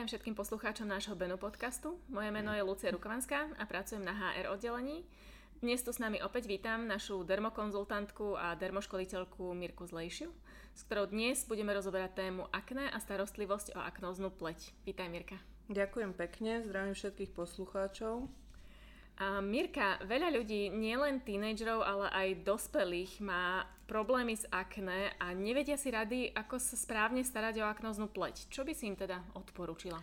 prajem všetkým poslucháčom nášho Benu podcastu. Moje meno je Lucia Rukovanská a pracujem na HR oddelení. Dnes tu s nami opäť vítam našu dermokonzultantku a dermoškoliteľku Mirku Zlejšiu, s ktorou dnes budeme rozoberať tému akné a starostlivosť o aknóznu pleť. Vítaj Mirka. Ďakujem pekne, zdravím všetkých poslucháčov. A Mirka, veľa ľudí, nielen tínejdžerov, ale aj dospelých má problémy s akné a nevedia si rady, ako sa správne starať o aknóznu pleť. Čo by si im teda odporúčila?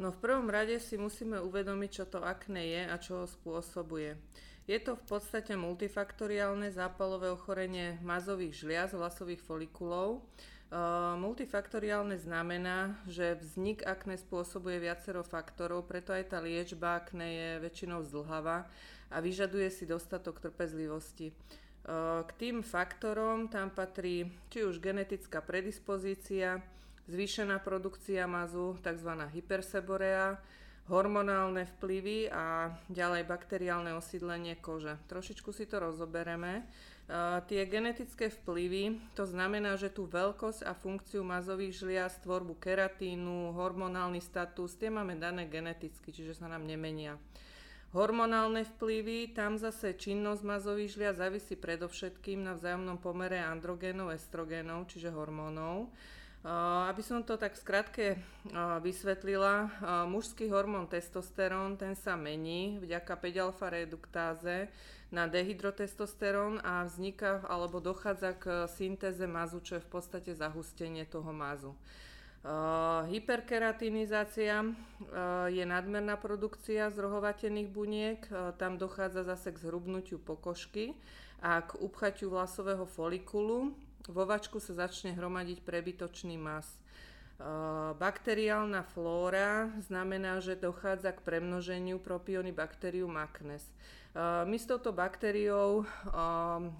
No v prvom rade si musíme uvedomiť, čo to akné je a čo ho spôsobuje. Je to v podstate multifaktoriálne zápalové ochorenie mazových žliaz, vlasových folikulov. Uh, multifaktoriálne znamená, že vznik akné spôsobuje viacero faktorov, preto aj tá liečba akné je väčšinou zdlhavá a vyžaduje si dostatok trpezlivosti. K tým faktorom tam patrí či už genetická predispozícia, zvýšená produkcia mazu, tzv. hyperseborea, hormonálne vplyvy a ďalej bakteriálne osídlenie kože. Trošičku si to rozobereme. Tie genetické vplyvy, to znamená, že tú veľkosť a funkciu mazových žliaz, tvorbu keratínu, hormonálny status, tie máme dané geneticky, čiže sa nám nemenia. Hormonálne vplyvy, tam zase činnosť mazových žliaz závisí predovšetkým na vzájomnom pomere androgénov, estrogénov, čiže hormónov. Aby som to tak skrátke vysvetlila, mužský hormón testosterón, ten sa mení vďaka 5-alfa reduktáze na dehydrotestosterón a vzniká alebo dochádza k syntéze mazu, čo je v podstate zahustenie toho mazu. Hyperkeratinizácia je nadmerná produkcia zrohovatených buniek, tam dochádza zase k zhrubnutiu pokožky a k upchatiu vlasového folikulu, vo vačku sa začne hromadiť prebytočný mas. Bakteriálna flóra znamená, že dochádza k premnoženiu Propionibacterium acnes. My s touto baktériou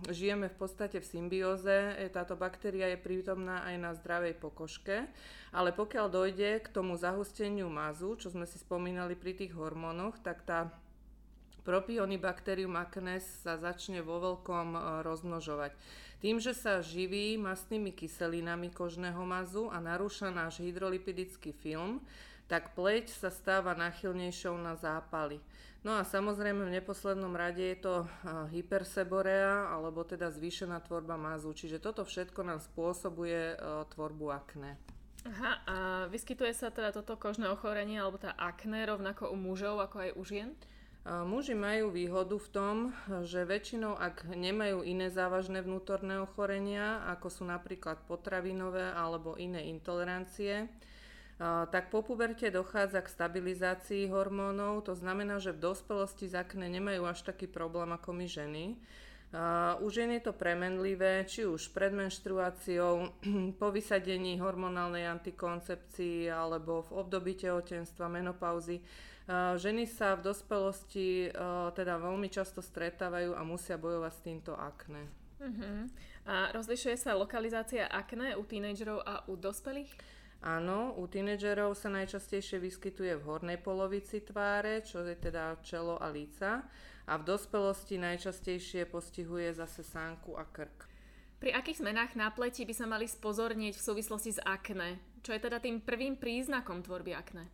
žijeme v podstate v symbióze. E, táto baktéria je prítomná aj na zdravej pokožke, ale pokiaľ dojde k tomu zahusteniu mazu, čo sme si spomínali pri tých hormónoch, tak tá Propionibacterium acnes sa začne vo veľkom e, rozmnožovať. Tým, že sa živí mastnými kyselinami kožného mazu a narúša náš hydrolipidický film, tak pleť sa stáva náchylnejšou na zápaly. No a samozrejme v neposlednom rade je to hyperseborea, alebo teda zvýšená tvorba mazu. Čiže toto všetko nám spôsobuje tvorbu akné. Aha, a vyskytuje sa teda toto kožné ochorenie, alebo tá akné rovnako u mužov ako aj u žien? Muži majú výhodu v tom, že väčšinou, ak nemajú iné závažné vnútorné ochorenia, ako sú napríklad potravinové alebo iné intolerancie, tak po puberte dochádza k stabilizácii hormónov, to znamená, že v dospelosti zakne nemajú až taký problém ako my ženy. U žien je to premenlivé, či už pred menštruáciou, po vysadení hormonálnej antikoncepcii alebo v období tehotenstva, menopauzy. Ženy sa v dospelosti teda veľmi často stretávajú a musia bojovať s týmto akné. Uh-huh. A rozlišuje sa lokalizácia akné u tínejdžerov a u dospelých? Áno, u tínedžerov sa najčastejšie vyskytuje v hornej polovici tváre, čo je teda čelo a líca a v dospelosti najčastejšie postihuje zase sánku a krk. Pri akých zmenách na pleti by sa mali spozorniť v súvislosti s akné? Čo je teda tým prvým príznakom tvorby akné?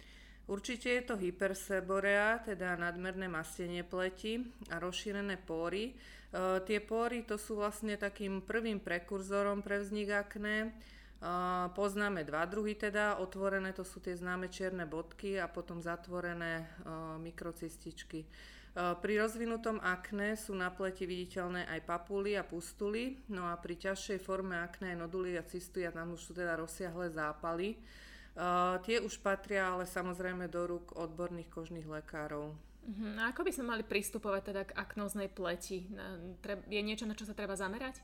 Určite je to hyperseborea, teda nadmerné mastenie pleti a rozšírené póry. E, tie póry to sú vlastne takým prvým prekurzorom pre vznik akné. E, poznáme dva druhy teda, otvorené to sú tie známe čierne bodky a potom zatvorené e, mikrocystičky. E, pri rozvinutom akné sú na pleti viditeľné aj papuly a pustuly, no a pri ťažšej forme akné noduly a cysty a tam už sú teda rozsiahle zápaly. Uh, tie už patria ale samozrejme do rúk odborných kožných lekárov. Uh-huh. A ako by sme mali pristupovať teda k aknóznej pleti? Je niečo, na čo sa treba zamerať?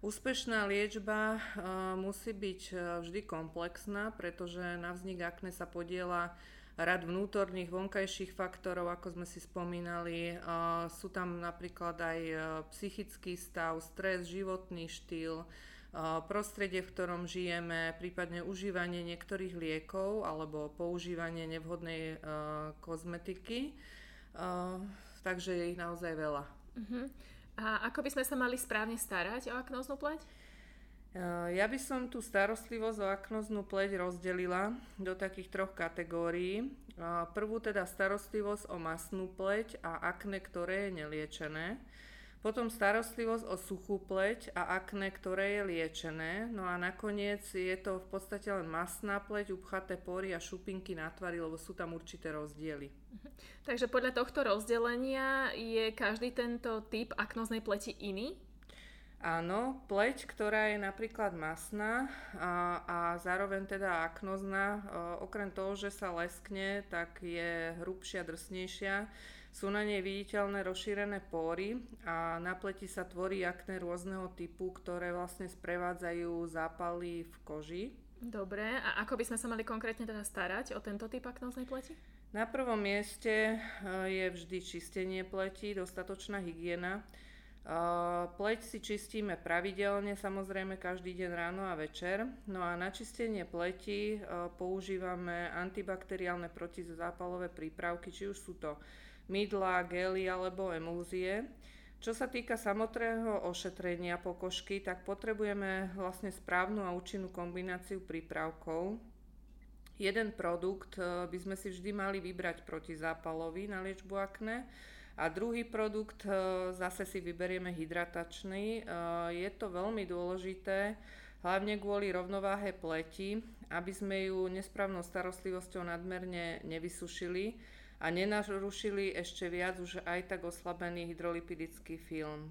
Úspešná liečba uh, musí byť vždy komplexná, pretože na vznik akne sa podiela rad vnútorných, vonkajších faktorov, ako sme si spomínali. Uh, sú tam napríklad aj psychický stav, stres, životný štýl, prostredie, v ktorom žijeme, prípadne užívanie niektorých liekov alebo používanie nevhodnej kozmetiky. Takže je ich naozaj veľa. Uh-huh. A ako by sme sa mali správne starať o aknóznu pleť? Ja by som tú starostlivosť o aknoznú pleť rozdelila do takých troch kategórií. Prvú teda starostlivosť o masnú pleť a akne, ktoré je neliečené. Potom starostlivosť o suchú pleť a akne, ktoré je liečené. No a nakoniec je to v podstate len masná pleť, upchaté pory a šupinky na tvári, lebo sú tam určité rozdiely. Mhm. Takže podľa tohto rozdelenia je každý tento typ aknoznej pleti iný? Áno, pleť, ktorá je napríklad masná a, a zároveň teda aknozná, okrem toho, že sa leskne, tak je hrubšia, drsnejšia. Sú na nej viditeľné rozšírené póry a na pleti sa tvorí akné rôzneho typu, ktoré vlastne sprevádzajú zápaly v koži. Dobre, a ako by sme sa mali konkrétne teda starať o tento typ aknoznej pleti? Na prvom mieste je vždy čistenie pleti, dostatočná hygiena. Pleť si čistíme pravidelne, samozrejme každý deň ráno a večer. No a na čistenie pleti používame antibakteriálne protizápalové prípravky, či už sú to mydla, gely alebo emulzie. Čo sa týka samotného ošetrenia pokožky, tak potrebujeme vlastne správnu a účinnú kombináciu prípravkov. Jeden produkt by sme si vždy mali vybrať protizápalový na liečbu akné a druhý produkt e, zase si vyberieme hydratačný. E, je to veľmi dôležité, hlavne kvôli rovnováhe pleti, aby sme ju nesprávnou starostlivosťou nadmerne nevysušili a nenarušili ešte viac už aj tak oslabený hydrolipidický film.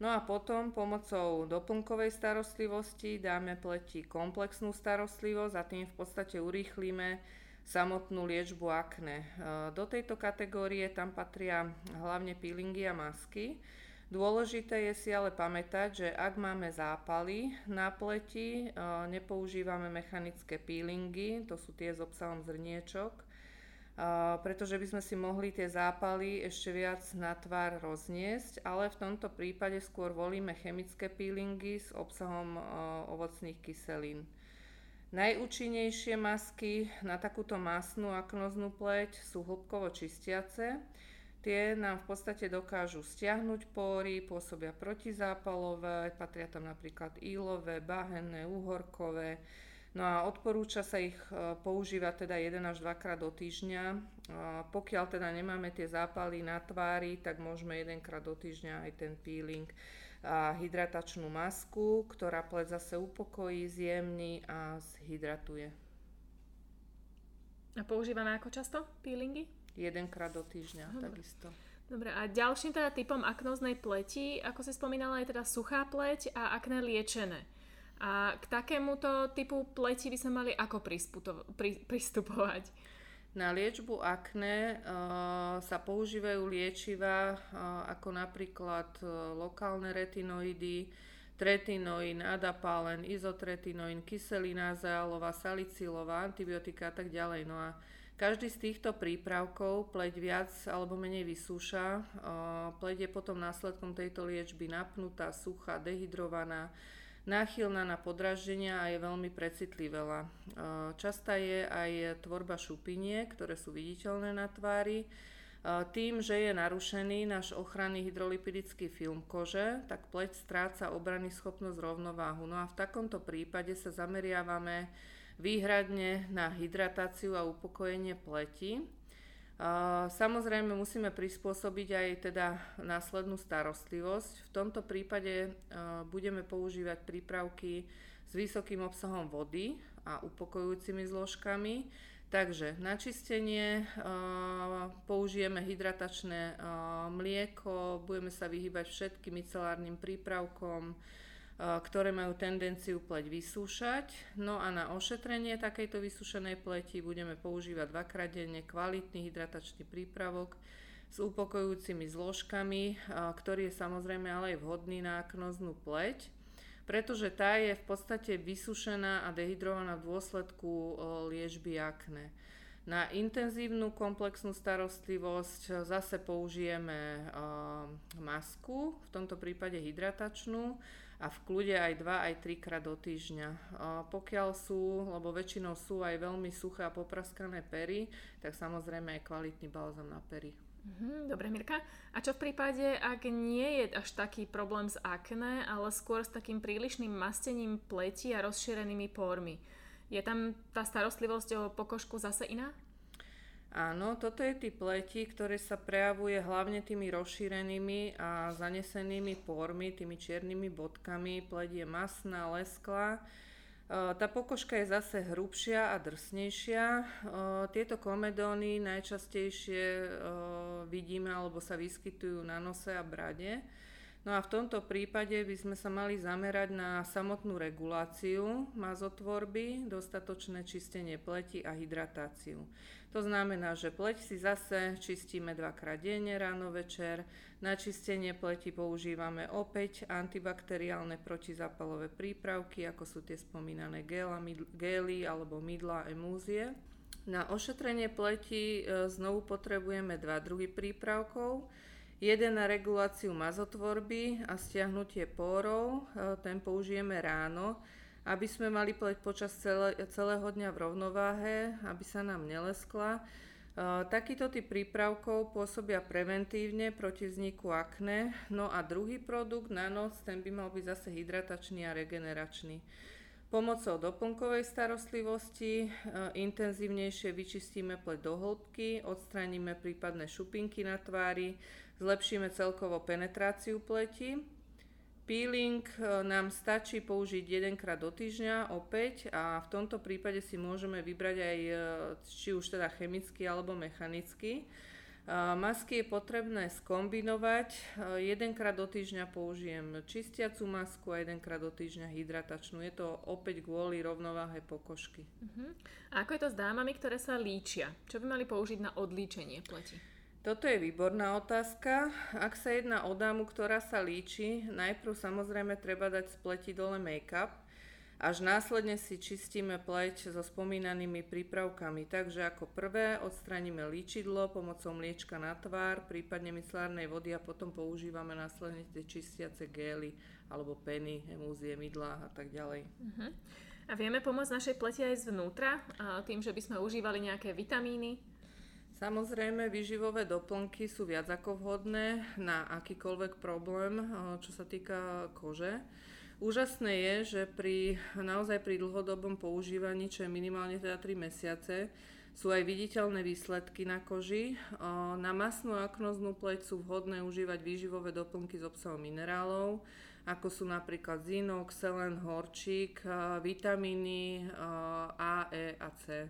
No a potom pomocou doplnkovej starostlivosti dáme pleti komplexnú starostlivosť a tým v podstate urýchlíme samotnú liečbu akné. E, do tejto kategórie tam patria hlavne peelingy a masky. Dôležité je si ale pamätať, že ak máme zápaly na pleti, e, nepoužívame mechanické peelingy, to sú tie s obsahom zrniečok, pretože by sme si mohli tie zápaly ešte viac na tvár rozniesť, ale v tomto prípade skôr volíme chemické peelingy s obsahom ovocných kyselín. Najúčinnejšie masky na takúto masnú aknoznú pleť sú hĺbkovo čistiace. Tie nám v podstate dokážu stiahnuť pory, pôsobia protizápalové, patria tam napríklad ílové, bahenné, úhorkové. No a odporúča sa ich e, používať teda 1 až 2 krát do týždňa. Pokiaľ teda nemáme tie zápaly na tvári, tak môžeme 1 krát do týždňa aj ten peeling a hydratačnú masku, ktorá pleť zase upokojí, zjemní a zhydratuje. A používame ako často peelingy? Jedenkrát do týždňa, Dobre. takisto. Dobre, a ďalším teda typom aknoznej pleti, ako si spomínala, je teda suchá pleť a akné liečené. A k takémuto typu pleti by sme mali ako pristupovať? Na liečbu akné uh, sa používajú liečiva uh, ako napríklad uh, lokálne retinoidy, tretinoin, adapalen, izotretinoin, kyselina zálová, salicylová, antibiotika a tak ďalej. No a každý z týchto prípravkov pleť viac alebo menej vysúša. Pleť je potom následkom tejto liečby napnutá, suchá, dehydrovaná, náchylná na podraždenia a je veľmi precitlivá. Častá je aj tvorba šupiniek, ktoré sú viditeľné na tvári. Tým, že je narušený náš ochranný hydrolipidický film kože, tak pleť stráca obrany schopnosť rovnováhu. No a v takomto prípade sa zameriavame výhradne na hydratáciu a upokojenie pleti. Samozrejme musíme prispôsobiť aj teda následnú starostlivosť. V tomto prípade budeme používať prípravky s vysokým obsahom vody a upokojujúcimi zložkami. Takže na čistenie použijeme hydratačné mlieko, budeme sa vyhýbať všetkým micelárnym prípravkom, ktoré majú tendenciu pleť vysúšať. No a na ošetrenie takejto vysúšenej pleti budeme používať dvakrát denne kvalitný hydratačný prípravok s upokojujúcimi zložkami, ktorý je samozrejme ale aj vhodný na aknoznú pleť, pretože tá je v podstate vysušená a dehydrovaná v dôsledku liežby akné. Na intenzívnu komplexnú starostlivosť zase použijeme masku, v tomto prípade hydratačnú, a v kľude aj 2 aj 3 krát do týždňa. Pokiaľ sú, lebo väčšinou sú aj veľmi suché a popraskané pery, tak samozrejme aj kvalitný balzam na pery. Mhm, dobre, Mirka. A čo v prípade, ak nie je až taký problém s akné, ale skôr s takým prílišným mastením pleti a rozšírenými pórmi? Je tam tá starostlivosť o pokožku zase iná? Áno, toto je typ pleti, ktoré sa prejavuje hlavne tými rozšírenými a zanesenými pórmi, tými čiernymi bodkami. Pleť je masná, lesklá. E, tá pokožka je zase hrubšia a drsnejšia. E, tieto komedóny najčastejšie e, vidíme alebo sa vyskytujú na nose a brade. No a v tomto prípade by sme sa mali zamerať na samotnú reguláciu mazotvorby, dostatočné čistenie pleti a hydratáciu. To znamená, že pleť si zase čistíme dvakrát denne, ráno, večer. Na čistenie pleti používame opäť antibakteriálne protizapalové prípravky, ako sú tie spomínané gély alebo mydla, emúzie. Na ošetrenie pleti e, znovu potrebujeme dva druhy prípravkov Jeden na reguláciu mazotvorby a stiahnutie pórov, e, ten použijeme ráno, aby sme mali pleť počas celé, celého dňa v rovnováhe, aby sa nám neleskla. E, takýto typ prípravkov pôsobia preventívne proti vzniku akné, no a druhý produkt na noc, ten by mal byť zase hydratačný a regeneračný. Pomocou doplnkovej starostlivosti e, intenzívnejšie vyčistíme pleť do hĺbky, odstránime prípadné šupinky na tvári, zlepšíme celkovo penetráciu pleti. Peeling e, nám stačí použiť jedenkrát do týždňa opäť a v tomto prípade si môžeme vybrať aj e, či už teda chemicky alebo mechanicky. E, masky je potrebné skombinovať. Jedenkrát do týždňa použijem čistiacu masku a jedenkrát do týždňa hydratačnú. Je to opäť kvôli rovnováhe pokožky. Uh-huh. A ako je to s dámami, ktoré sa líčia? Čo by mali použiť na odlíčenie pleti? Toto je výborná otázka. Ak sa jedná o dámu, ktorá sa líči, najprv samozrejme treba dať z pleti dole make-up, až následne si čistíme pleť so spomínanými prípravkami. Takže ako prvé odstraníme líčidlo pomocou mliečka na tvár, prípadne micelárnej vody a potom používame následne tie čistiace gély alebo peny, emúzie, mydla a tak ďalej. Uh-huh. A vieme pomôcť našej pleti aj zvnútra, tým, že by sme užívali nejaké vitamíny, Samozrejme, výživové doplnky sú viac ako vhodné na akýkoľvek problém, eh, čo sa týka kože. Úžasné je, že pri, naozaj pri dlhodobom používaní, čo je minimálne teda 3 mesiace, sú aj viditeľné výsledky na koži. Eh, na masnú aknoznú pleť sú vhodné užívať výživové doplnky s obsahom minerálov, ako sú napríklad zinok, selen, horčík, eh, vitamíny A, E a C.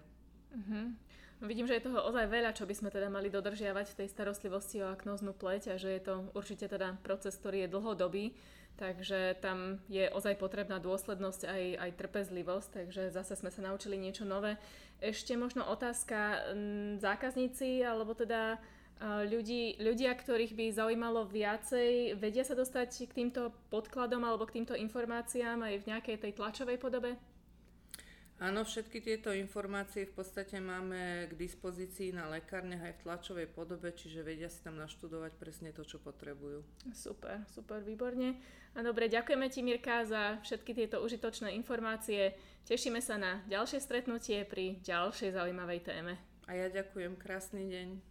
Uh-huh. Vidím, že je toho ozaj veľa, čo by sme teda mali dodržiavať v tej starostlivosti o aknóznu pleť a že je to určite teda proces, ktorý je dlhodobý, takže tam je ozaj potrebná dôslednosť aj, aj trpezlivosť, takže zase sme sa naučili niečo nové. Ešte možno otázka zákazníci, alebo teda ľudí, ľudia, ktorých by zaujímalo viacej, vedia sa dostať k týmto podkladom alebo k týmto informáciám aj v nejakej tej tlačovej podobe? Áno, všetky tieto informácie v podstate máme k dispozícii na lekárne aj v tlačovej podobe, čiže vedia si tam naštudovať presne to, čo potrebujú. Super, super, výborne. A dobre, ďakujeme ti Mirka za všetky tieto užitočné informácie. Tešíme sa na ďalšie stretnutie pri ďalšej zaujímavej téme. A ja ďakujem, krásny deň.